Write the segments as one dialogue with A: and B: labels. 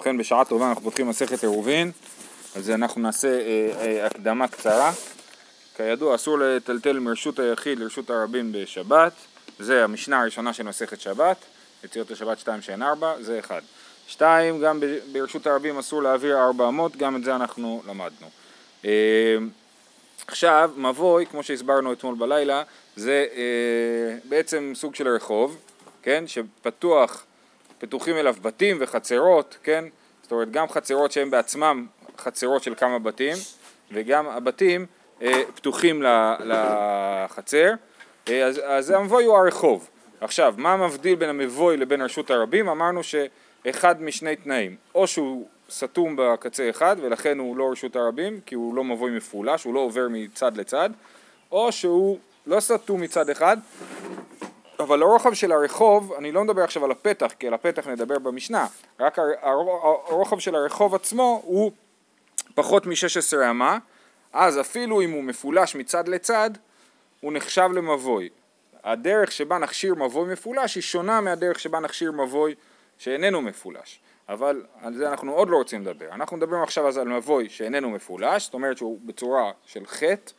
A: ובכן בשעה טובה אנחנו פותחים מסכת עירובין, אז אנחנו נעשה אה, אה, הקדמה קצרה. כידוע אסור לטלטל מרשות היחיד לרשות הרבים בשבת, זה המשנה הראשונה של מסכת שבת, יציאות השבת שתיים שאין ארבע, זה אחד. שתיים, גם ברשות הרבים אסור להעביר ארבע אמות, גם את זה אנחנו למדנו. אה, עכשיו, מבוי, כמו שהסברנו אתמול בלילה, זה אה, בעצם סוג של רחוב, כן, שפתוח פתוחים אליו בתים וחצרות, כן? זאת אומרת גם חצרות שהן בעצמם חצרות של כמה בתים וגם הבתים אה, פתוחים לחצר, אה, אז, אז המבוי הוא הרחוב. עכשיו, מה מבדיל בין המבוי לבין רשות הרבים? אמרנו שאחד משני תנאים, או שהוא סתום בקצה אחד ולכן הוא לא רשות הרבים כי הוא לא מבוי מפולש, הוא לא עובר מצד לצד, או שהוא לא סתום מצד אחד אבל הרוחב של הרחוב, אני לא מדבר עכשיו על הפתח, כי על הפתח נדבר במשנה, רק הרוחב של הרחוב עצמו הוא פחות מ-16 אמה, אז אפילו אם הוא מפולש מצד לצד, הוא נחשב למבוי. הדרך שבה נכשיר מבוי מפולש היא שונה מהדרך שבה נכשיר מבוי שאיננו מפולש. אבל על זה אנחנו עוד לא רוצים לדבר. אנחנו מדברים עכשיו על מבוי שאיננו מפולש, זאת אומרת שהוא בצורה של חטא,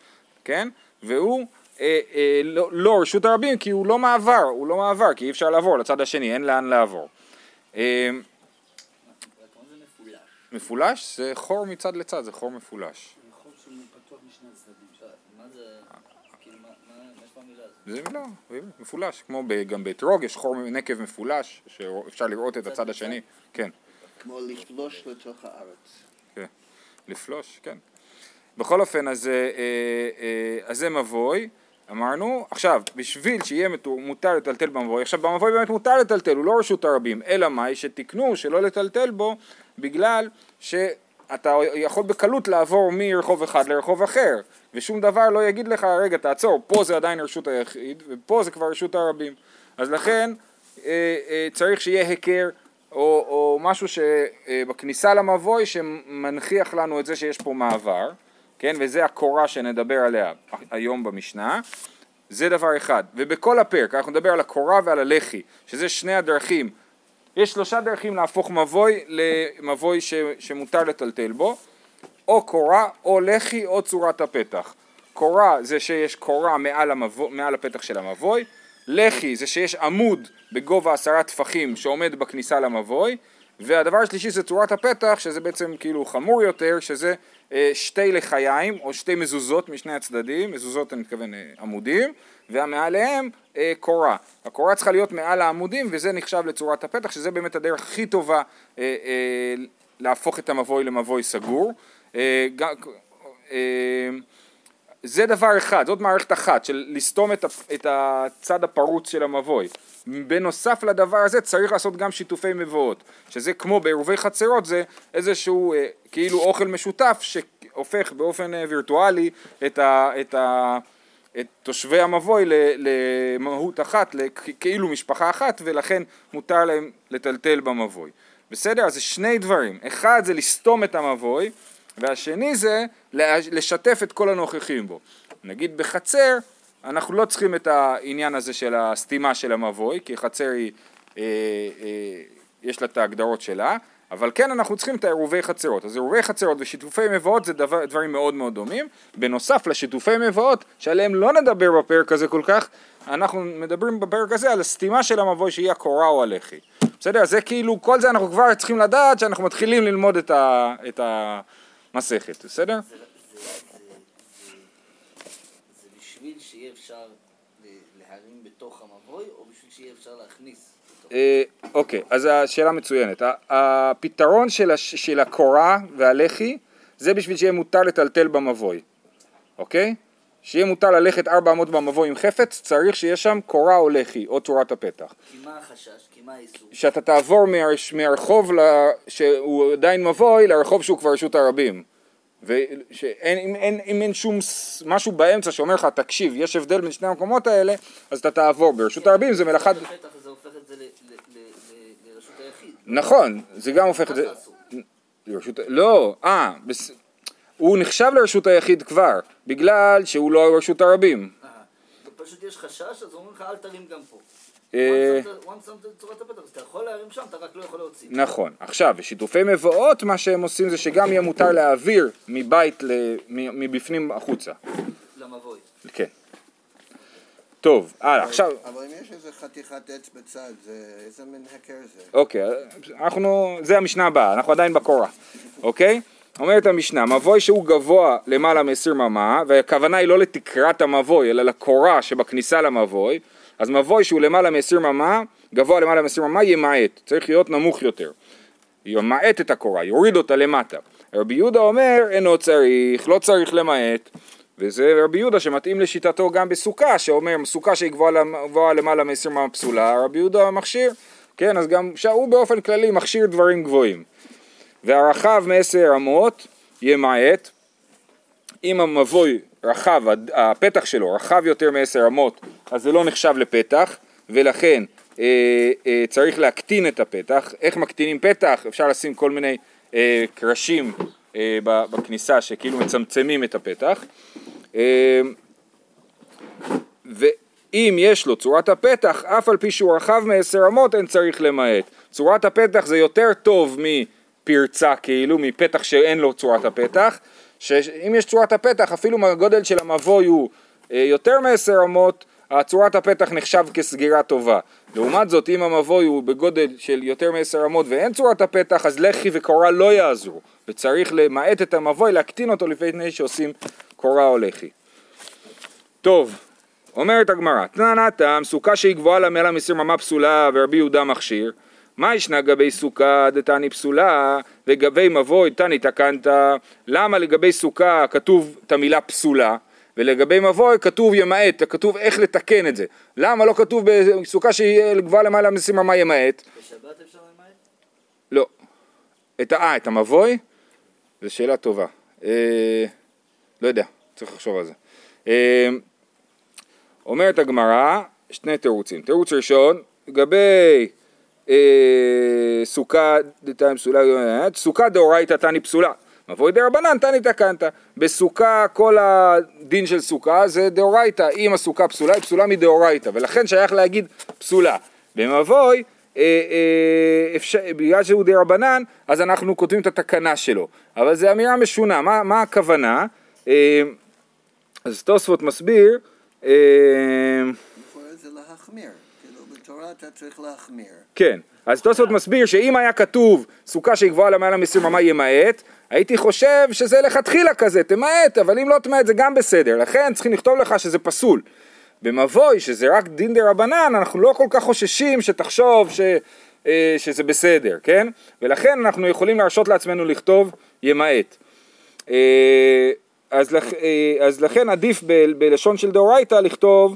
A: כן? והוא אה, אה, לא, לא רשות הרבים כי הוא לא מעבר, הוא לא מעבר כי אי אפשר לעבור לצד השני, אין לאן לעבור.
B: אה,
A: מפולש זה חור מצד לצד, זה חור מפולש. זה מילה, מפולש, כמו גם באתרוג יש חור נקב מפולש שאפשר לראות את הצד השני, כן.
B: כמו לפלוש לתוך הארץ.
A: כן, לפלוש, כן. בכל אופן, אז, אז זה מבוי, אמרנו, עכשיו, בשביל שיהיה מותר לטלטל במבוי, עכשיו במבוי באמת מותר לטלטל, הוא לא רשות הרבים, אלא מאי שתיקנו שלא לטלטל בו בגלל שאתה יכול בקלות לעבור מרחוב אחד לרחוב אחר, ושום דבר לא יגיד לך, רגע תעצור, פה זה עדיין רשות היחיד, ופה זה כבר רשות הרבים, אז לכן אה, אה, צריך שיהיה היכר או, או משהו שבכניסה אה, למבוי שמנכיח לנו את זה שיש פה מעבר כן, וזה הקורה שנדבר עליה היום במשנה, זה דבר אחד, ובכל הפרק אנחנו נדבר על הקורה ועל הלחי, שזה שני הדרכים, יש שלושה דרכים להפוך מבוי למבוי ש, שמותר לטלטל בו, או קורה, או לחי, או צורת הפתח. קורה זה שיש קורה מעל, המבוא, מעל הפתח של המבוי, לחי זה שיש עמוד בגובה עשרה טפחים שעומד בכניסה למבוי, והדבר השלישי זה צורת הפתח, שזה בעצם כאילו חמור יותר, שזה אה, שתי לחיים או שתי מזוזות משני הצדדים, מזוזות אני מתכוון אה, עמודים, ומעליהם אה, קורה. הקורה צריכה להיות מעל העמודים וזה נחשב לצורת הפתח, שזה באמת הדרך הכי טובה להפוך את המבוי למבוי סגור. זה דבר אחד, זאת מערכת אחת של לסתום את הצד הפרוץ של המבוי. בנוסף לדבר הזה צריך לעשות גם שיתופי מבואות, שזה כמו בעירובי חצרות זה איזשהו אה, כאילו אוכל משותף שהופך באופן אה, וירטואלי את, ה, את, ה, את תושבי המבוי למהות אחת, כאילו משפחה אחת ולכן מותר להם לטלטל במבוי. בסדר? אז זה שני דברים, אחד זה לסתום את המבוי והשני זה לשתף את כל הנוכחים בו. נגיד בחצר אנחנו לא צריכים את העניין הזה של הסתימה של המבוי, כי חצר היא, אה, אה, יש לה את ההגדרות שלה, אבל כן אנחנו צריכים את עירובי חצרות. אז עירובי חצרות ושיתופי מבואות זה דבר, דברים מאוד מאוד דומים. בנוסף לשיתופי מבואות, שעליהם לא נדבר בפרק הזה כל כך, אנחנו מדברים בפרק הזה על הסתימה של המבוי שהיא הקורה או הלחי. בסדר? זה כאילו, כל זה אנחנו כבר צריכים לדעת שאנחנו מתחילים ללמוד את, ה, את המסכת, בסדר? זה, זה, זה,
B: אפשר להרים בתוך המבוי, או בשביל שיהיה אפשר להכניס?
A: אה, אוקיי, אז השאלה מצוינת. הפתרון של הקורה והלחי זה בשביל שיהיה מותר לטלטל במבוי, אוקיי? שיהיה מותר ללכת ארבע אמות במבוי עם חפץ, צריך שיהיה שם קורה או לחי, או צורת הפתח.
B: כי מה החשש? כי מה האיסור?
A: שאתה תעבור מהרחוב שהוא עדיין מבוי לרחוב שהוא כבר רשות הרבים. ואם אין, אם אין שום משהו באמצע שאומר לך תקשיב יש הבדל בין שני המקומות האלה אז אתה תעבור ברשות הרבים זה מלאכת נכון זה גם הופך את זה לרשות לא אה הוא נחשב לרשות היחיד כבר בגלל שהוא לא רשות הרבים.
B: פשוט יש חשש אז אומרים לך אל תרים גם פה
A: אה,
B: לא.
A: נכון. עכשיו, בשיתופי מבואות מה שהם עושים זה שגם יהיה מותר להעביר מבית, מבפנים החוצה.
B: למבוי.
A: כן. טוב, הלאה, עכשיו,
C: אבל אם יש איזה חתיכת עץ בצד, זה איזה מין הקר זה?
A: אוקיי, אנחנו, זה המשנה הבאה, אנחנו עדיין בקורה, אוקיי? אומרת המשנה, מבוי שהוא גבוה למעלה מ-20 ממה, והכוונה היא לא לתקרת המבוי, אלא לקורה שבכניסה למבוי, אז מבוי שהוא למעלה מ-20 ממה, גבוה למעלה מ-20 ממה, ימעט, צריך להיות נמוך יותר. ימעט את הקורה, יוריד אותה למטה. רבי יהודה אומר, אינו צריך, לא צריך למעט. וזה רבי יהודה שמתאים לשיטתו גם בסוכה, שאומר סוכה שהיא גבוהה, למ- גבוהה למעלה מ-20 ממה פסולה, רבי יהודה מכשיר, כן, אז גם הוא באופן כללי מכשיר דברים גבוהים. והרחב מעשר אמות ימעט, אם המבוי רחב, הפתח שלו רחב יותר מעשר אמות, אז זה לא נחשב לפתח, ולכן אה, אה, צריך להקטין את הפתח. איך מקטינים פתח? אפשר לשים כל מיני אה, קרשים אה, בכניסה שכאילו מצמצמים את הפתח. אה, ואם יש לו צורת הפתח, אף על פי שהוא רחב מעשר אמות, אין צריך למעט. צורת הפתח זה יותר טוב מפרצה, כאילו, מפתח שאין לו צורת הפתח, שאם יש צורת הפתח, אפילו אם הגודל של המבוי הוא אה, יותר מעשר אמות, צורת הפתח נחשב כסגירה טובה. לעומת זאת, אם המבוי הוא בגודל של יותר מעשר אמות ואין צורת הפתח, אז לחי וקורה לא יעזרו, וצריך למעט את המבוי, להקטין אותו לפני שעושים קורה או לחי. טוב, אומרת הגמרא, תנא נתם, סוכה שהיא גבוהה לה מעלה מסיר ממה פסולה ורבי יהודה מכשיר, מה ישנה גבי סוכה דתני פסולה וגבי מבוי תני תקנת, למה לגבי סוכה כתוב את המילה פסולה ולגבי מבוי כתוב ימעט, כתוב איך לתקן את זה, למה לא כתוב בסוכה שהיא גבוהה למעלה מסיר ממה ימעט?
B: בשבת אפשר למעט?
A: לא. את, ה- אה, את המבוי? זו שאלה טובה. אה, לא יודע, צריך לחשוב על זה. אה, אומרת הגמרא, שני תירוצים. תירוץ ראשון, לגבי אה, סוכה דתיים פסולה, סוכה דאורייתא תני פסולה. מבוי דרבנן תני תקנת. בסוכה, כל הדין של סוכה זה דאורייתא. אם הסוכה פסולה, היא פסולה מדאורייתא, ולכן שייך להגיד פסולה. במבוי, אה, אה, בגלל שהוא דרבנן, אז אנחנו כותבים את התקנה שלו. אבל זו אמירה משונה, מה, הכוונה? אה, אז תוספות מסביר, אה,
C: קורא לזה להחמיר. כאילו, בתורה אתה צריך להחמיר.
A: כן, אז תוספות מסביר שאם היה כתוב סוכה שהיא גבוהה למעלה מ-20 אמה ימעט, הייתי חושב שזה לכתחילה כזה, תמעט, אבל אם לא תמעט זה גם בסדר, לכן צריכים לכתוב לך שזה פסול. במבוי, שזה רק דין דה רבנן, אנחנו לא כל כך חוששים שתחשוב ש, אה, שזה בסדר, כן? ולכן אנחנו יכולים להרשות לעצמנו לכתוב ימעט. אה, אז, לכ, אה, אז לכן עדיף ב, בלשון של דאורייתא לכתוב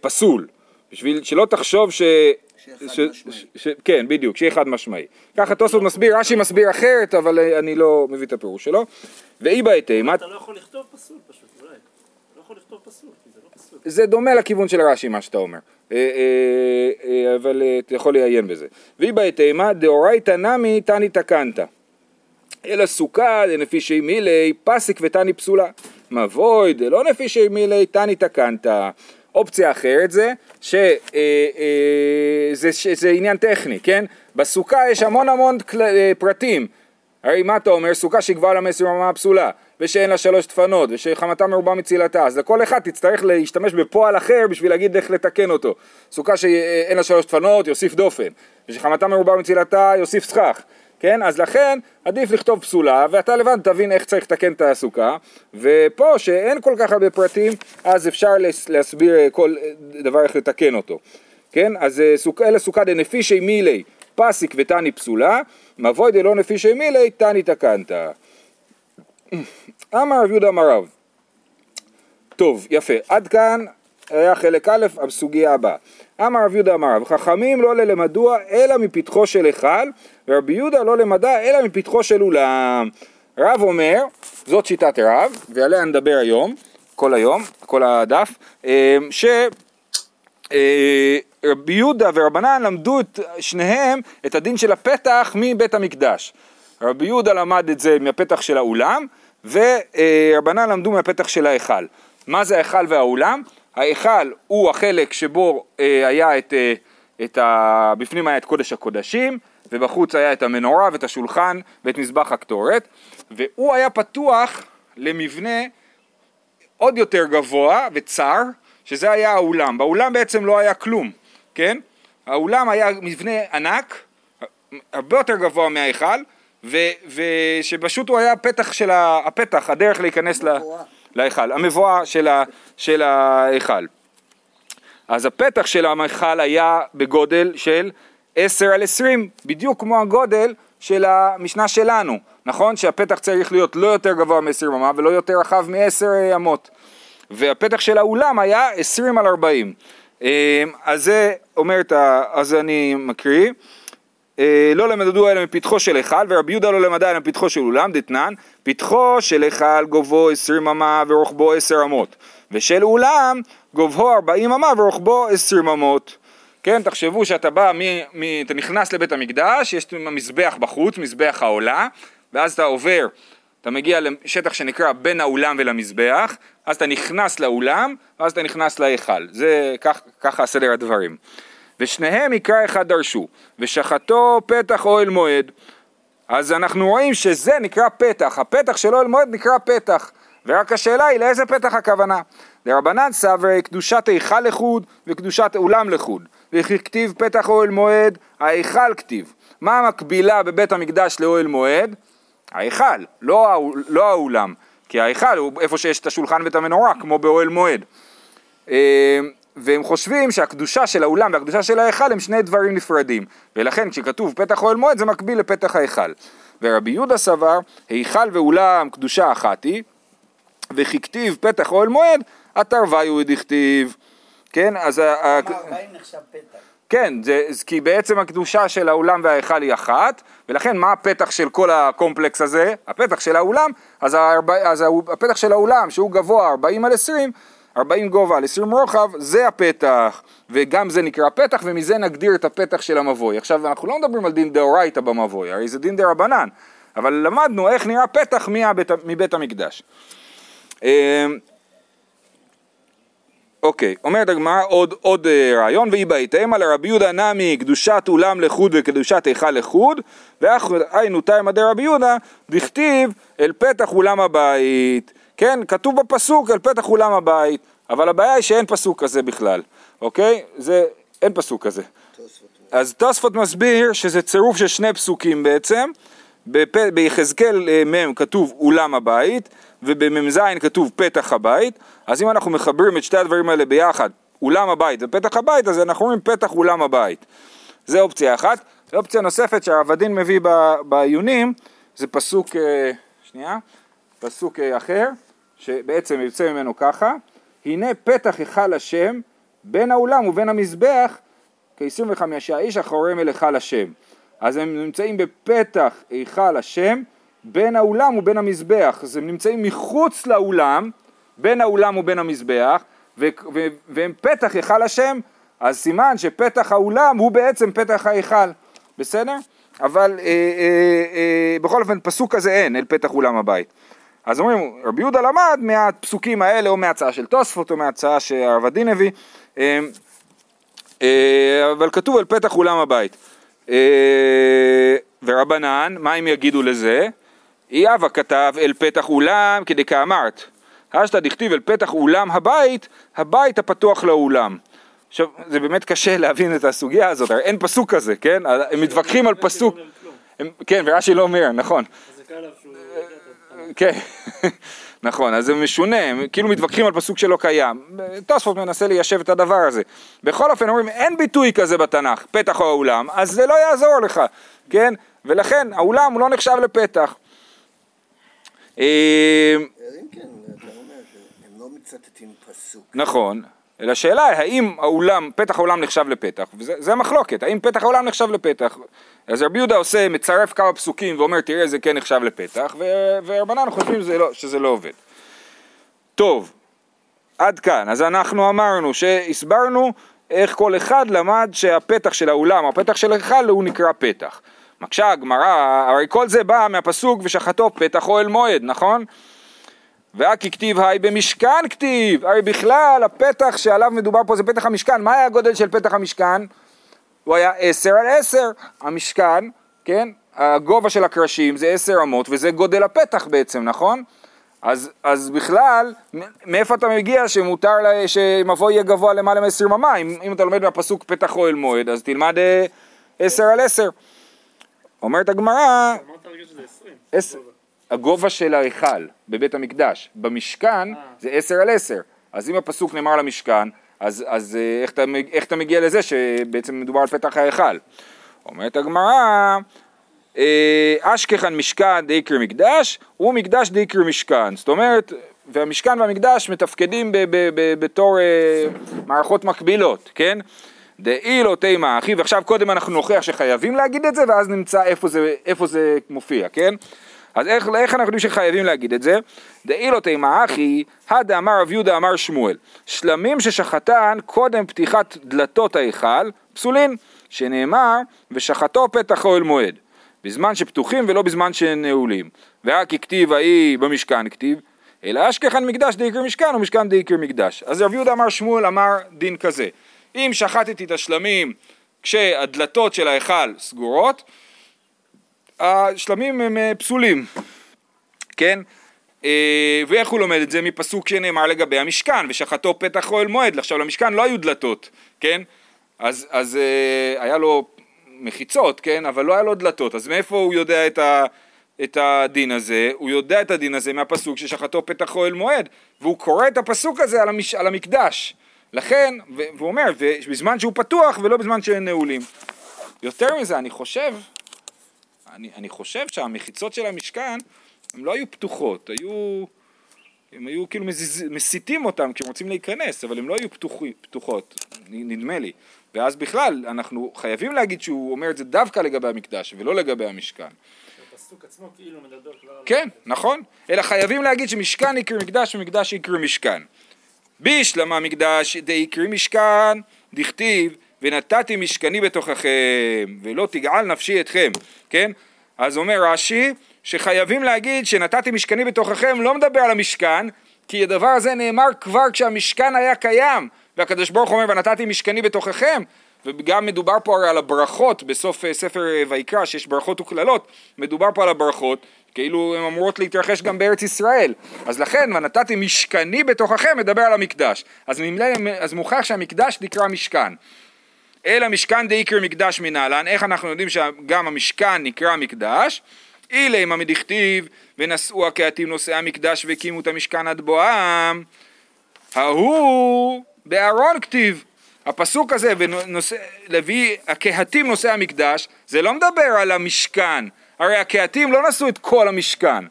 A: פסול, בשביל שלא תחשוב ש...
C: שיהיה
A: ש-
C: חד משמעי.
A: ש- ש- כן, בדיוק, שיהיה חד משמעי. ככה תוספות מסביר, רש"י מסביר אחרת, אבל אה, אני לא מביא את הפירוש שלו. ואי בהתאמה,
D: אתה לא יכול לכתוב פסול פשוט, אולי. אתה לא יכול לכתוב פסול, כי זה לא פסול.
A: זה דומה לכיוון של רש"י מה שאתה אומר, אה, אה, אבל אתה יכול לעיין בזה. ואי בהתאמה דאורייתא נמי תני תקנת. אלא סוכה דנפישי מילי פסיק ותני פסולה. מבוי דלא נפישי מילי תני תקנת. אופציה אחרת זה שזה זה, זה עניין טכני, כן? בסוכה יש המון המון כל, אה, פרטים. הרי מה אתה אומר? סוכה שהיא גבוהה למסר ממה פסולה, ושאין לה שלוש דפנות, ושחמתה מרובה מצילתה, אז לכל אחד תצטרך להשתמש בפועל אחר בשביל להגיד איך לתקן אותו. סוכה שאין לה שלוש דפנות, יוסיף דופן, ושחמתה מרובה מצילתה, יוסיף סכך. כן? אז לכן עדיף לכתוב פסולה, ואתה לבד תבין איך צריך לתקן את הסוכה, ופה שאין כל כך הרבה פרטים, אז אפשר להס- להסביר אה, כל אה, דבר איך לתקן אותו. כן? אז אה, אלה סוכה דנפישי מילי פסיק ותני פסולה, מבוי דלא נפישי מילי תני תקנת. אמר רב יהודה אמר רב. טוב, יפה. עד כאן היה חלק א', הסוגיה הבאה. אמר רב יהודה אמר רב, חכמים לא ללמדוע אלא מפתחו של היכל, ורבי יהודה לא למדע אלא מפתחו של אולם. רב אומר, זאת שיטת רב, ועליה נדבר היום, כל היום, כל הדף, אה, ש... אה, רבי יהודה ורבנן למדו את שניהם את הדין של הפתח מבית המקדש. רבי יהודה למד את זה מהפתח של האולם, ורבנן למדו מהפתח של ההיכל. מה זה ההיכל והאולם? ההיכל הוא החלק שבו אה, היה את, אה, את ה... בפנים היה את קודש הקודשים, ובחוץ היה את המנורה ואת השולחן ואת מזבח הקטורת, והוא היה פתוח למבנה עוד יותר גבוה וצר, שזה היה האולם. באולם בעצם לא היה כלום, כן? האולם היה מבנה ענק, הרבה יותר גבוה מההיכל, ושפשוט הוא היה פתח של ה- הפתח, הדרך להיכנס ל-
C: מבואה.
A: להיכל, המבואה של ההיכל. אז הפתח של המכל היה בגודל של 10 על 20, בדיוק כמו הגודל של המשנה שלנו, נכון? שהפתח צריך להיות לא יותר גבוה מ-20 אמה ולא יותר רחב מ-10 אמות. והפתח של האולם היה 20 על 40. אה, אז זה אומרת, אז אני מקריא. אה, לא למדדו אלא מפתחו של היכל, ורבי יהודה לא למדה אלא מפתחו של אולם, דתנן, פתחו של היכל גובהו עשרים אמה ורוחבו עשר אמות, ושל אולם גובהו ארבעים אמה ורוחבו עשרים אמות. כן, תחשבו שאתה בא, מ, מ, אתה נכנס לבית המקדש, יש מזבח בחוץ, מזבח העולה, ואז אתה עובר, אתה מגיע לשטח שנקרא בין האולם ולמזבח, אז אתה נכנס לאולם, ואז אתה נכנס להיכל. זה כך, ככה סדר הדברים. ושניהם מקרא אחד דרשו, ושחטו פתח אוהל מועד. אז אנחנו רואים שזה נקרא פתח, הפתח של אוהל מועד נקרא פתח, ורק השאלה היא לאיזה פתח הכוונה. דרבנן סברי קדושת היכל לחוד וקדושת אולם לחוד, וכי כתיב פתח אוהל מועד, ההיכל כתיב. מה המקבילה בבית המקדש לאוהל מועד? ההיכל, לא, לא האולם, כי ההיכל הוא איפה שיש את השולחן ואת המנורה, כמו באוהל מועד. אה, והם חושבים שהקדושה של האולם והקדושה של ההיכל הם שני דברים נפרדים ולכן כשכתוב פתח אוהל מועד זה מקביל לפתח ההיכל ורבי יהודה סבר היכל ואולם קדושה אחת היא וכי כתיב פתח אוהל מועד אתר ויהו דכתיב כן אז ה- ה-
B: ארבעים נחשב פתח.
A: כן, זה, זה כי בעצם הקדושה של האולם וההיכל היא אחת, ולכן מה הפתח של כל הקומפלקס הזה? הפתח של האולם, אז, הארבע, אז הפתח של האולם שהוא גבוה 40 על 20, 40 גובה על 20 רוחב, זה הפתח, וגם זה נקרא פתח, ומזה נגדיר את הפתח של המבוי. עכשיו, אנחנו לא מדברים על דין דאורייתא במבוי, הרי זה דין דרבנן, אבל למדנו איך נראה פתח מהבית, מבית המקדש. אמ, אוקיי, אומרת הגמרא עוד, עוד אה, רעיון, ואי בהתאמה לרבי יהודה נמי קדושת אולם לחוד וקדושת היכל לחוד, ואך היינו תימא דרבי יהודה, דכתיב אל פתח אולם הבית. כן, כתוב בפסוק אל פתח אולם הבית, אבל הבעיה היא שאין פסוק כזה בכלל, אוקיי? זה, אין פסוק כזה. אז תוספות מסביר שזה צירוף של שני פסוקים בעצם, ביחזקאל אה, מ' כתוב אולם הבית, ובמ"ז כתוב פתח הבית, אז אם אנחנו מחברים את שתי הדברים האלה ביחד, אולם הבית ופתח הבית, אז אנחנו אומרים פתח אולם הבית. זה אופציה אחת. אופציה נוספת שהעבדין מביא בעיונים, זה פסוק, אה, שנייה, פסוק אה, אחר, שבעצם יוצא ממנו ככה, הנה פתח היכל השם בין האולם ובין המזבח כ-25 איש אחוריהם אל היכל השם. אז הם נמצאים בפתח היכל השם בין האולם ובין המזבח. אז הם נמצאים מחוץ לאולם, בין האולם ובין המזבח, ו- ו- והם פתח היכל השם, אז סימן שפתח האולם הוא בעצם פתח ההיכל, בסדר? אבל אה, אה, אה, בכל אופן פסוק כזה אין, אל פתח אולם הבית. אז אומרים, רבי יהודה למד מהפסוקים האלה, או מההצעה של תוספות, או מההצעה שהעבדין הביא, אה, אה, אבל כתוב על פתח אולם הבית. אה, ורבנן, מה הם יגידו לזה? אי אבא כתב אל פתח אולם כדי כאמרת. אשתא דכתיב אל פתח אולם הבית, הבית הפתוח לאולם. עכשיו, זה באמת קשה להבין את הסוגיה הזאת, הרי אין פסוק כזה, כן? הם מתווכחים על פסוק,
D: לא.
A: הם, כן, ורש"י לא אומר, נכון.
D: אז זה קל עליו שהוא...
A: כן, נכון, אז זה משונה, הם כאילו מתווכחים על פסוק שלא קיים. תוספות מנסה ליישב את הדבר הזה. בכל אופן אומרים, אין ביטוי כזה בתנ"ך, פתח או האולם, אז זה לא יעזור לך, כן? ולכן האולם הוא לא נחשב לפתח. אה,
C: אם כן, לא.
A: נכון, אלא השאלה האם האולם, פתח האולם נחשב לפתח, וזה זה המחלוקת, האם פתח האולם נחשב לפתח. אז רבי יהודה עושה, מצרף כמה פסוקים ואומר תראה זה כן נחשב לפתח, ורבנן חושבים שזה לא, שזה לא עובד. טוב, עד כאן, אז אנחנו אמרנו שהסברנו איך כל אחד למד שהפתח של האולם, הפתח של ההיכל הוא נקרא פתח. מקשה הגמרא, הרי כל זה בא מהפסוק ושחטו פתח אוהל מועד, נכון? והכי כתיב היי במשכן כתיב, הרי בכלל הפתח שעליו מדובר פה זה פתח המשכן, מה היה הגודל של פתח המשכן? הוא היה עשר על עשר, המשכן, כן, הגובה של הקרשים זה עשר אמות וזה גודל הפתח בעצם, נכון? אז, אז בכלל, מאיפה אתה מגיע שמותר, לה, שמבוא יהיה גבוה למעלה מעשר ממה? אם, אם אתה לומד מהפסוק פתח אוהל מועד, אז תלמד אה, עשר על עשר. אומרת הגמרא,
D: אמרת רגע שזה 20.
A: הגובה של ההיכל בבית המקדש, במשכן זה עשר על עשר. אז אם הפסוק נאמר על המשכן, אז, אז אה, איך, אתה, איך אתה מגיע לזה שבעצם מדובר על פתח ההיכל? אומרת הגמרא, אה, אשכחן משכן דיקר מקדש ומקדש דיקר משכן. זאת אומרת, והמשכן והמקדש מתפקדים ב, ב, ב, בתור אה, מערכות מקבילות, כן? דאי לא תימא אחי, ועכשיו קודם אנחנו נוכיח שחייבים להגיד את זה, ואז נמצא איפה זה, איפה זה מופיע, כן? אז איך, איך אנחנו יודעים שחייבים להגיד את זה? דאי לא תימא אחי, הדה אמר רב יהודה אמר שמואל, שלמים ששחטן קודם פתיחת דלתות ההיכל, פסולין, שנאמר, ושחטו פתח אוהל מועד, בזמן שפתוחים ולא בזמן שנעולים. ורק הכתיב ההיא במשכן כתיב, אלא אשכחן מקדש דיקר משכן ומשכן דיקר מקדש. אז רב יהודה אמר שמואל אמר דין כזה, אם שחטתי את השלמים כשהדלתות של ההיכל סגורות, השלמים הם אה, פסולים, כן? אה, ואיך הוא לומד את זה? מפסוק שנאמר לגבי המשכן, ושחטו פתח אוהל מועד, עכשיו למשכן לא היו דלתות, כן? אז, אז אה, היה לו מחיצות, כן? אבל לא היה לו דלתות, אז מאיפה הוא יודע את, ה, את הדין הזה? הוא יודע את הדין הזה מהפסוק ששחטו פתח אוהל מועד, והוא קורא את הפסוק הזה על, המש, על המקדש. לכן, והוא אומר, בזמן שהוא פתוח ולא בזמן שהם נעולים. יותר מזה, אני חושב, אני, אני חושב שהמחיצות של המשכן, הן לא היו פתוחות, היו, הם היו כאילו מזיז, מסיטים אותם כשהם רוצים להיכנס, אבל הן לא היו פתוח, פתוחות, נדמה לי. ואז בכלל, אנחנו חייבים להגיד שהוא אומר את זה דווקא לגבי המקדש ולא לגבי המשכן.
D: הפסוק עצמו כאילו מדבר כבר על...
A: כן, נכון. אלא חייבים להגיד שמשכן יקרי מקדש ומקדש יקרי משכן. בישלמה מקדש דיקרי משכן, דכתיב, ונתתי משכני בתוככם, ולא תגעל נפשי אתכם, כן? אז אומר רש"י, שחייבים להגיד שנתתי משכני בתוככם, לא מדבר על המשכן, כי הדבר הזה נאמר כבר כשהמשכן היה קיים, והקדוש ברוך אומר, ונתתי משכני בתוככם, וגם מדובר פה הרי על הברכות בסוף אה, ספר אה, ויקרא שיש ברכות וקללות, מדובר פה על הברכות, כאילו הן אמורות להתרחש גם בארץ ישראל. אז לכן, ונתתי משכני בתוככם, מדבר על המקדש. אז, ממילא, אז מוכח שהמקדש נקרא משכן. אלא משכן דאיקר מקדש מנהלן, איך אנחנו יודעים שגם המשכן נקרא מקדש? אילי מה מדכתיב, ונשאו הקהתים נושאי המקדש והקימו את המשכן עד בואם, ההוא בארון כתיב. הפסוק הזה, להביא הקהתים נושאי המקדש, זה לא מדבר על המשכן, הרי הקהתים לא נשאו את כל המשכן.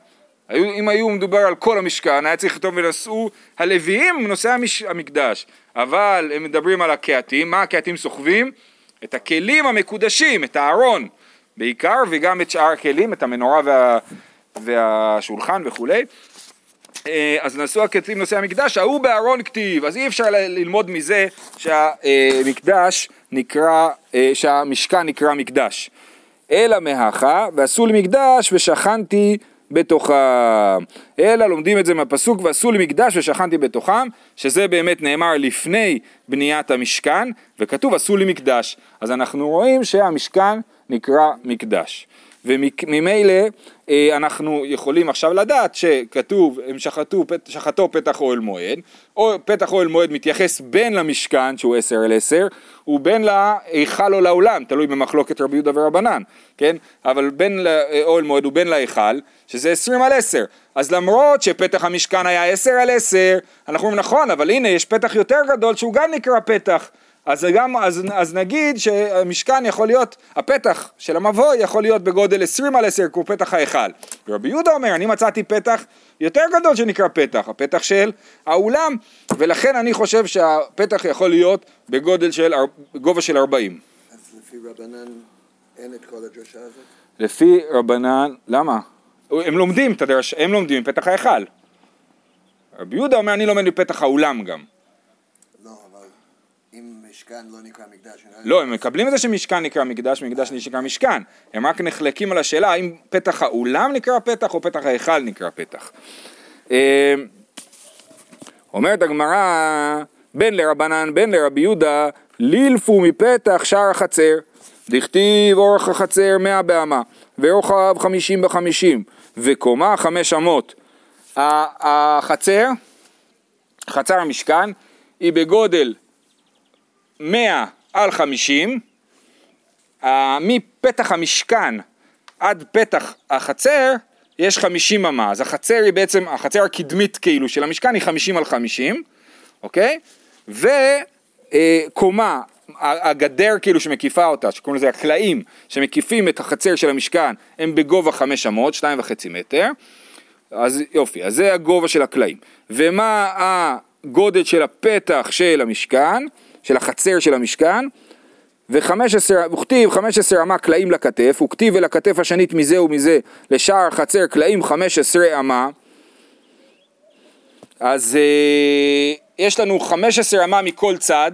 A: אם היו מדובר על כל המשכן, היה צריך לכתוב ונשאו הלוויים נושאי המקדש. אבל הם מדברים על הקהתים, מה הקהתים סוחבים? את הכלים המקודשים, את הארון בעיקר, וגם את שאר הכלים, את המנורה וה, והשולחן וכולי. אה, אז נשאו הקהתים נושאי המקדש, ההוא בארון כתיב, אז אי אפשר ללמוד מזה שהמקדש נקרא, אה, שהמשכן נקרא מקדש. אלא מהכה, ועשו לי מקדש ושכנתי בתוכם. אלא לומדים את זה מהפסוק ועשו לי מקדש ושכנתי בתוכם, שזה באמת נאמר לפני בניית המשכן, וכתוב עשו לי מקדש. אז אנחנו רואים שהמשכן נקרא מקדש. וממילא אה, אנחנו יכולים עכשיו לדעת שכתוב הם שחטו, פת- שחטו פתח אוהל מועד, או פתח אוהל מועד מתייחס בין למשכן שהוא עשר אל עשר, ובין להיכל או לעולם, תלוי במחלוקת רבי יהודה ורבנן, כן? אבל בין לאוהל מועד ובין להיכל, שזה עשרים על עשר. אז למרות שפתח המשכן היה עשר על עשר, אנחנו אומרים נכון, אבל הנה יש פתח יותר גדול שהוא גם נקרא פתח. אז, גם, אז, אז נגיד שהמשכן יכול להיות, הפתח של המבוי יכול להיות בגודל 20 על 10 כמו פתח ההיכל. רבי יהודה אומר, אני מצאתי פתח יותר גדול שנקרא פתח, הפתח של האולם, ולכן אני חושב שהפתח יכול להיות בגודל של, גובה של 40.
C: אז לפי רבנן אין את כל הדרשה הזאת?
A: לפי רבנן, למה? הם לומדים את הדרש, הם לומדים מפתח ההיכל. רבי יהודה אומר, אני לומד מפתח האולם גם.
C: לא, אבל אם משכן לא נקרא מקדש...
A: לא, הם מקבלים את זה שמשכן נקרא מקדש, מקדש נקרא משכן. הם רק נחלקים על השאלה האם פתח האולם נקרא פתח או פתח ההיכל נקרא פתח. אה, אומרת הגמרא, בין לרבנן בין לרבי יהודה, לילפו מפתח שער החצר, דכתיב אורך החצר מאה באמה, ורוחב חמישים בחמישים, וקומה חמש אמות. החצר, חצר המשכן, היא בגודל 100 על 50, ה- מפתח המשכן עד פתח החצר יש 50 אמה, אז החצר היא בעצם, החצר הקדמית כאילו של המשכן היא 50 על 50, אוקיי? וקומה, הגדר כאילו שמקיפה אותה, שקוראים לזה הקלעים שמקיפים את החצר של המשכן, הם בגובה 5 אמות, 2.5 מטר, אז יופי, אז זה הגובה של הקלעים. ומה הגודל של הפתח של המשכן, של החצר של המשכן? ו-15, וכתיב 15 אמה קלעים לכתף, וכתיב ולכתף השנית מזה ומזה לשער חצר קלעים 15 אמה. אז אה, יש לנו 15 אמה מכל צד,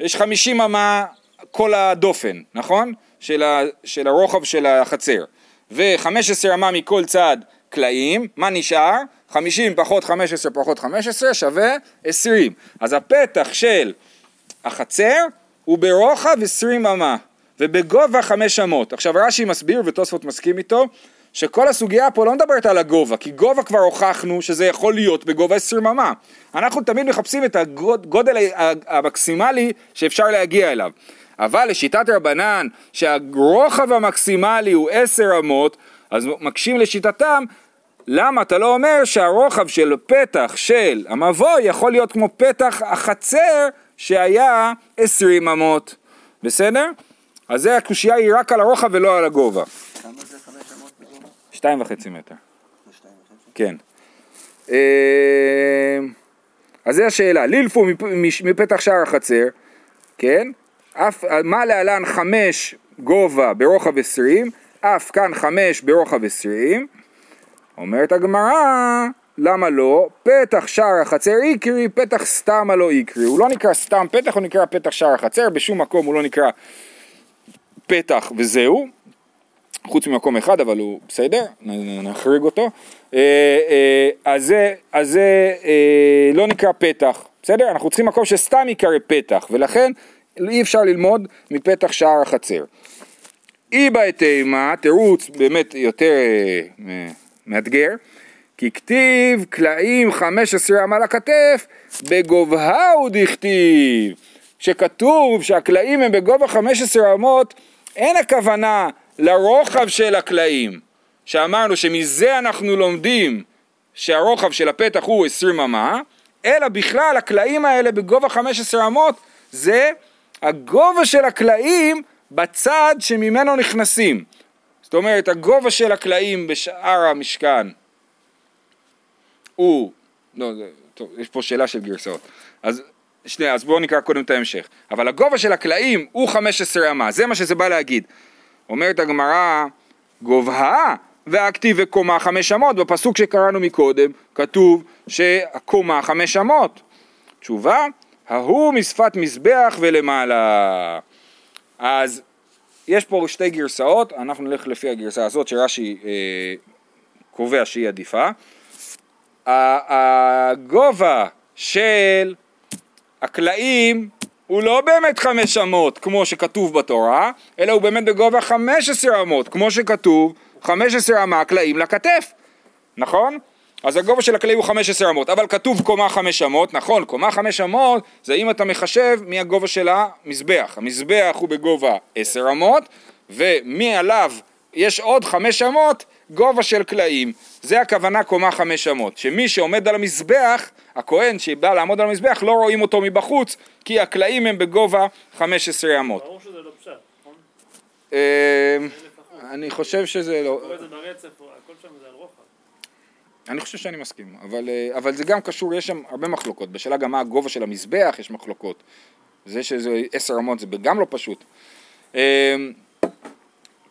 A: יש 50 אמה כל הדופן, נכון? של, ה, של הרוחב של החצר. ו-15 אמה מכל צד קלעים, מה נשאר? 50 פחות 15 פחות 15 שווה 20. אז הפתח של החצר הוא ברוחב 20 אמה ובגובה 5 אמות. עכשיו רש"י מסביר ותוספות מסכים איתו שכל הסוגיה פה לא מדברת על הגובה, כי גובה כבר הוכחנו שזה יכול להיות בגובה 20 אמה. אנחנו תמיד מחפשים את הגודל המקסימלי שאפשר להגיע אליו. אבל לשיטת רבנן שהרוחב המקסימלי הוא 10 אמות, אז מקשים לשיטתם למה אתה לא אומר שהרוחב של פתח של המבוי יכול להיות כמו פתח החצר שהיה 20 אמות, בסדר? אז זה הקושייה היא רק על הרוחב ולא על הגובה.
C: כמה זה חמש אמות בגובה?
A: שתיים וחצי מטר? כן. אה, אז זה השאלה, לילפו מפתח שער החצר, כן? אף, מה להלן חמש גובה ברוחב עשרים, אף כאן חמש ברוחב עשרים. אומרת הגמרא, למה לא? פתח שער החצר איקרי, פתח סתם הלא איקרי. הוא לא נקרא סתם פתח, הוא נקרא פתח שער החצר, בשום מקום הוא לא נקרא פתח וזהו. חוץ ממקום אחד, אבל הוא בסדר, נחריג אותו. אה, אה, אז זה, אז זה אה, לא נקרא פתח, בסדר? אנחנו צריכים מקום שסתם ייקרא פתח, ולכן אי אפשר ללמוד מפתח שער החצר. אי בהתאמה, תירוץ באמת יותר מאתגר, כי כתיב קלעים 15 אמה לכתף, בגובהה הוא דכתיב. שכתוב שהקלעים הם בגובה 15 אמות, אין הכוונה לרוחב של הקלעים, שאמרנו שמזה אנחנו לומדים שהרוחב של הפתח הוא 20 אמה, אלא בכלל הקלעים האלה בגובה 15 אמות זה הגובה של הקלעים בצד שממנו נכנסים. זאת אומרת, הגובה של הקלעים בשאר המשכן הוא, לא, זה, טוב, יש פה שאלה של גרסאות. אז שנייה, אז בואו נקרא קודם את ההמשך. אבל הגובה של הקלעים הוא 15 אמה, זה מה שזה בא להגיד. אומרת הגמרא, גובהה והכתיב וקומה חמש אמות, בפסוק שקראנו מקודם, כתוב שהקומה חמש אמות. תשובה, ההוא משפת מזבח ולמעלה. אז יש פה שתי גרסאות, אנחנו נלך לפי הגרסה הזאת שרש"י אה, קובע שהיא עדיפה. הגובה של הקלעים הוא לא באמת חמש אמות כמו שכתוב בתורה, אלא הוא באמת בגובה חמש עשרה אמות, כמו שכתוב חמש עשרה אמה קלעים לכתף, נכון? אז הגובה של הקלעים הוא חמש עשרה אמות, אבל כתוב קומה חמש אמות, נכון, קומה חמש אמות זה אם אתה מחשב מהגובה של המזבח, המזבח הוא בגובה עשר אמות, ומעליו יש עוד חמש אמות גובה של קלעים, זה הכוונה קומה חמש אמות, שמי שעומד על המזבח, הכהן שבא לעמוד על המזבח לא רואים אותו מבחוץ, כי הקלעים הם בגובה חמש עשרה אמות.
D: ברור שזה לא פשט, נכון?
A: אה, אני חושב שזה לא. אני חושב שאני מסכים, אבל, אה, אבל זה גם קשור, יש שם הרבה מחלוקות, בשאלה גם מה הגובה של המזבח יש מחלוקות, זה שזה עשר אמות זה גם לא פשוט, אה,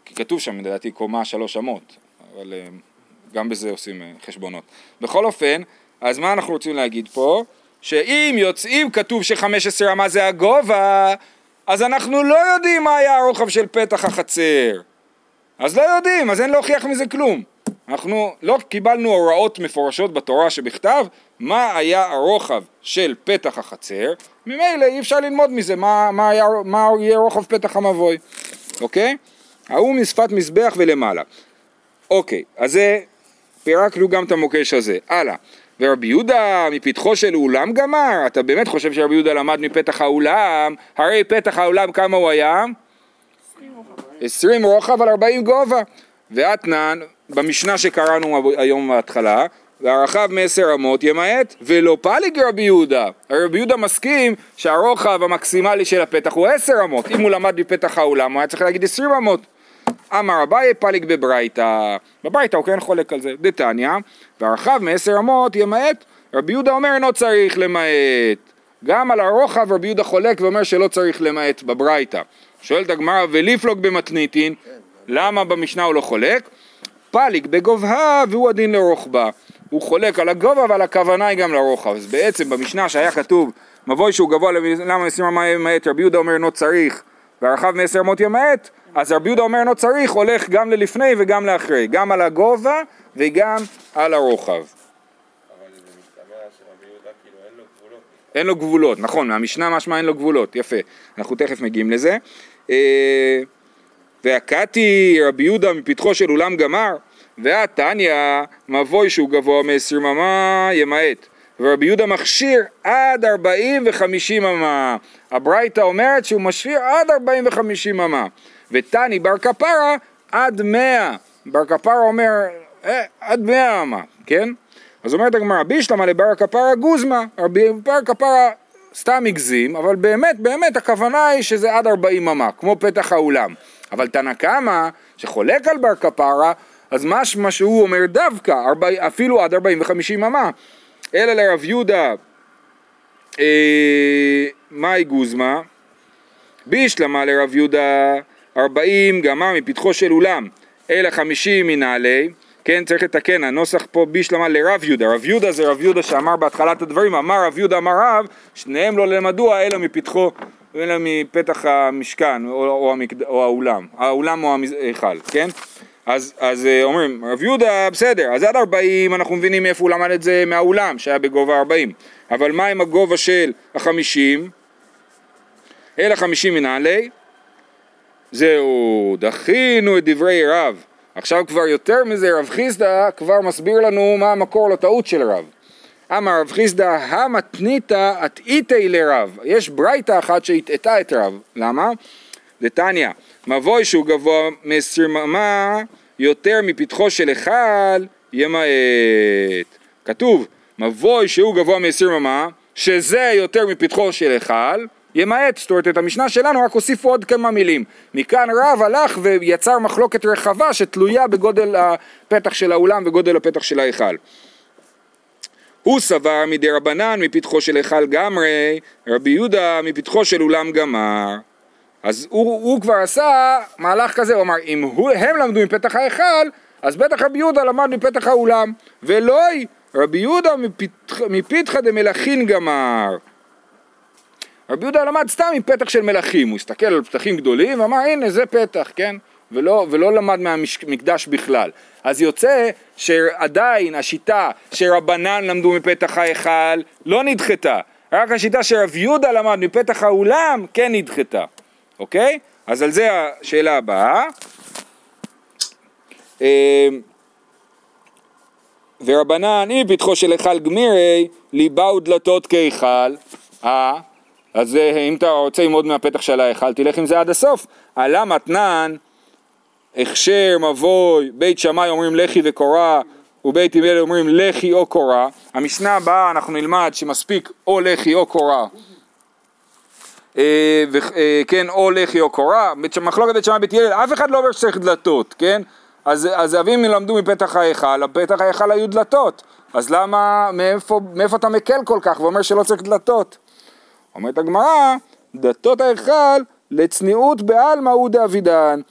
A: כי כתוב שם לדעתי קומה שלוש אמות, אבל אה, גם בזה עושים אה, חשבונות. בכל אופן, אז מה אנחנו רוצים להגיד פה? שאם יוצאים כתוב שחמש עשר אמה זה הגובה, אז אנחנו לא יודעים מה היה הרוחב של פתח החצר. אז לא יודעים, אז אין להוכיח מזה כלום. אנחנו לא קיבלנו הוראות מפורשות בתורה שבכתב מה היה הרוחב של פתח החצר, ממילא אי אפשר ללמוד מזה מה, מה, היה, מה יהיה רוחב פתח המבוי, אוקיי? ההוא משפת מזבח ולמעלה. אוקיי, אז זה, פירקנו גם את המוקש הזה. הלאה. ורבי יהודה מפתחו של אולם גמר? אתה באמת חושב שרבי יהודה למד מפתח האולם? הרי פתח האולם כמה הוא היה? עשרים רוחב על ארבעים גובה. ואתנן, במשנה שקראנו היום בהתחלה, והרחב מעשר אמות ימעט, ולא פליג רבי יהודה. רבי יהודה מסכים שהרוחב המקסימלי של הפתח הוא עשר אמות. אם הוא למד מפתח האולם, הוא היה צריך להגיד עשרים אמות. אמר אביי פליג בברייתא, בברייתא הוא כן חולק על זה, דתניא, והרחב מעשר אמות ימעט, רבי יהודה אומר אינו צריך למעט. גם על הרוחב רבי יהודה חולק ואומר שלא צריך למעט בברייתא. שואלת הגמרא וליפלוג במתניתין, למה במשנה הוא לא חולק? פליג בגובהה והוא הדין לרוחבה. הוא חולק על הגובה ועל הכוונה היא גם לרוחב. אז בעצם במשנה שהיה כתוב מבוי שהוא גבוה למה עשרים אמה ימעט, רבי יהודה אומר אינו צריך והרחב מעשר אמות ימעט, אז רבי יהודה אומר אינו צריך, הולך גם ללפני וגם לאחרי, גם על הגובה וגם על הרוחב.
E: אין לו גבולות.
A: נכון, מהמשנה משמע אין לו גבולות, יפה, אנחנו תכף מגיעים לזה. אה, והקתי רבי יהודה מפתחו של אולם גמר, והתניא מבוי שהוא גבוה מעשרים אמה ימעט. ורבי יהודה מכשיר עד ארבעים וחמישים אמה. הברייתא אומרת שהוא משאיר עד ארבעים וחמישים אמה. ותני בר כפרה עד מאה. בר כפרה אומר אה, עד מאה אמה, כן? אז אומרת הגמרא, בישלמה לבר כפרה גוזמה. רבי בר כפרה סתם הגזים, אבל באמת, באמת הכוונה היא שזה עד ארבעים אמה, כמו פתח האולם. אבל תנא קמא, שחולק על בר כפרה, אז משמע שהוא אומר דווקא, ארבע, אפילו עד ארבעים וחמישים אמה. אלא לרב יהודה, אה, מאי גוזמה, בישלמה לרב יהודה ארבעים גמר מפתחו של אולם, אלא חמישים מנעלי, כן צריך לתקן, הנוסח פה בישלמה לרב יהודה, רב יהודה זה רב יהודה שאמר בהתחלת הדברים, אמר רב יהודה אמר רב, שניהם לא למדוע אלא מפתחו, אלא מפתח המשכן או, או, המקד, או האולם, האולם או ההיכל, כן? אז, אז אה, אומרים, רב יהודה בסדר, אז עד 40 אנחנו מבינים מאיפה הוא למד את זה מהאולם שהיה בגובה 40, אבל מה עם הגובה של החמישים? אלא חמישים מנעלי? זהו, דחינו את דברי רב. עכשיו כבר יותר מזה, רב חיסדא כבר מסביר לנו מה המקור לטעות של רב. אמר רב חיסדא, המתניתא אטעיתי לרב. יש ברייתא אחת שהטעתה את רב. למה? דתניא, מבוי שהוא גבוה מסרממה יותר מפתחו של היכל ימעט. כתוב, מבוי שהוא גבוה מסרממה, שזה יותר מפתחו של היכל, ימעט, זאת אומרת את המשנה שלנו רק הוסיפו עוד כמה מילים. מכאן רב הלך ויצר מחלוקת רחבה שתלויה בגודל הפתח של האולם וגודל הפתח של ההיכל. הוא סבר מדי רבנן מפתחו של היכל גמרי, רבי יהודה מפתחו של אולם גמר. אז הוא, הוא כבר עשה מהלך כזה, הוא אמר אם הוא, הם למדו מפתח ההיכל, אז בטח רבי יהודה למד מפתח האולם. ולא, רבי יהודה מפתח, מפתחא דמלאכין גמר. רבי יהודה למד סתם מפתח של מלכים, הוא הסתכל על פתחים גדולים ואמר הנה זה פתח, כן? ולא, ולא למד מהמקדש בכלל. אז יוצא שעדיין השיטה שרבנן למדו מפתח ההיכל לא נדחתה, רק השיטה שרב יהודה למד מפתח האולם כן נדחתה, אוקיי? אז על זה השאלה הבאה. אמ, ורבנן אי פתחו של היכל גמירי ליבאו דלתות כהיכל, אה? אז אם אתה רוצה ללמוד מהפתח של ההיכל, תלך עם זה עד הסוף. עלה מתנן, הכשר, מבוי, בית שמאי אומרים לחי וקורה, ובית הלל אומרים לחי או קורה. המשנה הבאה אנחנו נלמד שמספיק או לחי או קורה. אה, כן, או לחי או קורה, מחלוקת בית שמאי בית הלל, אף אחד לא אומר שצריך דלתות, כן? אז, אז אבים למדו מפתח ההיכל, בפתח ההיכל היו דלתות, אז למה, מאיפה, מאיפה אתה מקל כל כך ואומר שלא צריך דלתות? אומרת הגמרא, דלתות ההיכל לצניעות בעלמא הוא דאבידן.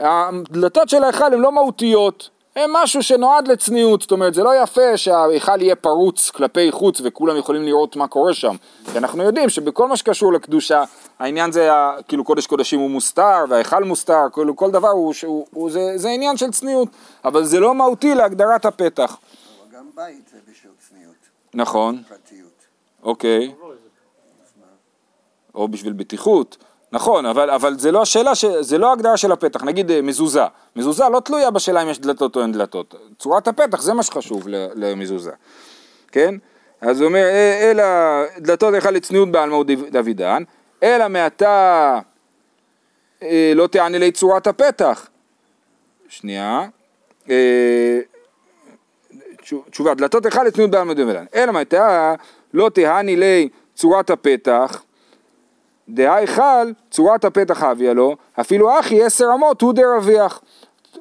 A: הדלתות של ההיכל הן לא מהותיות, הם משהו שנועד לצניעות, זאת אומרת זה לא יפה שההיכל יהיה פרוץ כלפי חוץ וכולם יכולים לראות מה קורה שם, כי אנחנו יודעים שבכל מה שקשור לקדושה, העניין זה, כאילו קודש קודשים הוא מוסתר וההיכל מוסתר, כאילו כל דבר הוא, הוא, הוא זה, זה עניין של צניעות, אבל זה לא מהותי להגדרת הפתח,
C: אבל גם בית זה בשביל צניעות,
A: נכון,
C: פרטיות.
A: אוקיי, או בשביל בטיחות, נכון, אבל, אבל זה לא השאלה, ש... זה לא הגדרה של הפתח, נגיד אה, מזוזה, מזוזה לא תלויה בשאלה אם יש דלתות או אין דלתות, צורת הפתח זה מה שחשוב למזוזה, כן? אז הוא אומר, "אה, אלא דלתות היכל לצניעות דב- דוידן, אלא מעתה אה, לא תענה לי צורת הפתח. שנייה. תשו- תשובה, דלתות היכל לצניעות בעלמא דוידן, אלא מעתה לא תהני לי צורת הפתח. דהיכל צורת הפתח אביה לו, אפילו אחי עשר אמות הוא דרוויח.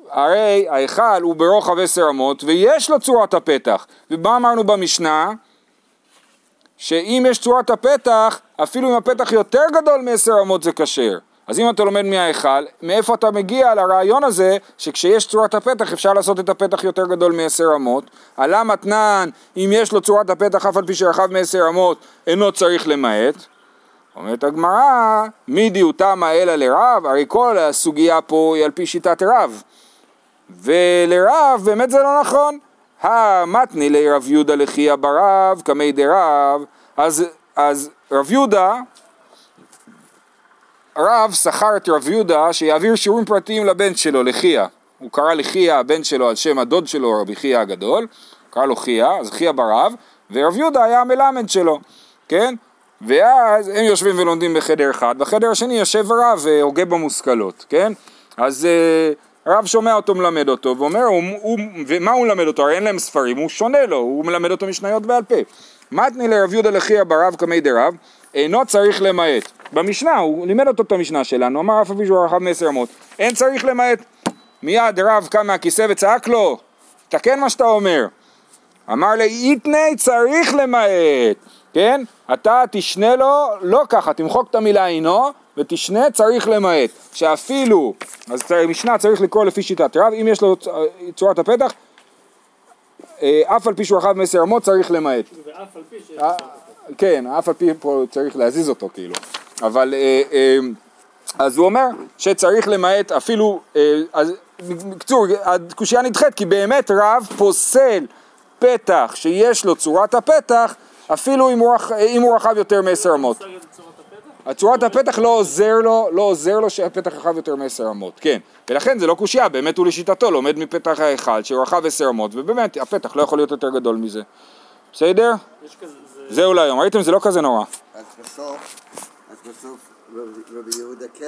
A: הרי ההיכל הוא ברוחב עשר אמות ויש לו צורת הפתח. ומה אמרנו במשנה? שאם יש צורת הפתח, אפילו אם הפתח יותר גדול מעשר אמות זה כשר. אז אם אתה לומד מההיכל, מאיפה אתה מגיע לרעיון הזה שכשיש צורת הפתח אפשר לעשות את הפתח יותר גדול מעשר אמות? עלה מתנן, אם יש לו צורת הפתח אף על פי שרחב מעשר אמות, אינו צריך למעט. אומרת הגמרא, מידי הוא תמה אלא לרב, הרי כל הסוגיה פה היא על פי שיטת רב. ולרב באמת זה לא נכון. המתני לרב יהודה לחייא ברב, קמי דרב, אז, אז רב יהודה, רב שכר את רב יהודה שיעביר שיעורים פרטיים לבן שלו, לחייא. הוא קרא לחייא הבן שלו על שם הדוד שלו, רבי חייא הגדול, קרא לו חייא, אז חייא ברב, ורב יהודה היה המלמד שלו, כן? ואז הם יושבים ולומדים בחדר אחד, בחדר השני יושב רב והוגה במושכלות, כן? אז אה, רב שומע אותו מלמד אותו ואומר, הוא, הוא, ומה הוא מלמד אותו? הרי אין להם ספרים, הוא שונה לו, הוא מלמד אותו משניות בעל פה. מתני לרב יהודה לחייא ברב קמי דרב, אינו צריך למעט. במשנה, הוא לימד אותו את המשנה שלנו, אמר אף על פי שהוא רחב מעשר אמות, אין צריך למעט. מיד רב קם מהכיסא וצעק לו, תקן מה שאתה אומר. אמר לי, איתני צריך למעט, כן? אתה תשנה לו, לא ככה, תמחוק את המילה אינו, ותשנה צריך למעט. שאפילו, אז משנה צריך לקרוא לפי שיטת רב, אם יש לו צ- צורת הפתח, אה, אף על פי שהוא רחב מעשר אמות צריך למעט.
D: ואף על פי ש...
A: אה, כן, אף על פי פה צריך להזיז אותו כאילו, אבל אה, אה, אז הוא אומר שצריך למעט אפילו, אה, אז בקיצור, הקושייה נדחית כי באמת רב פוסל פתח שיש לו צורת הפתח אפילו אם הוא, אם הוא רחב יותר מעשר אמות.
D: צורת הפתח?
A: לא עוזר לו, לא עוזר לו שהפתח רחב יותר מעשר אמות, כן. ולכן זה לא קושייה, באמת הוא לשיטתו לומד מפתח ההיכל שהוא רחב עשר אמות, ובאמת הפתח לא יכול להיות יותר גדול מזה. בסדר?
D: זה...
A: זהו להיום, ראיתם? זה לא כזה נורא.
C: אז בסוף, אז בסוף רב- רבי יהודה כן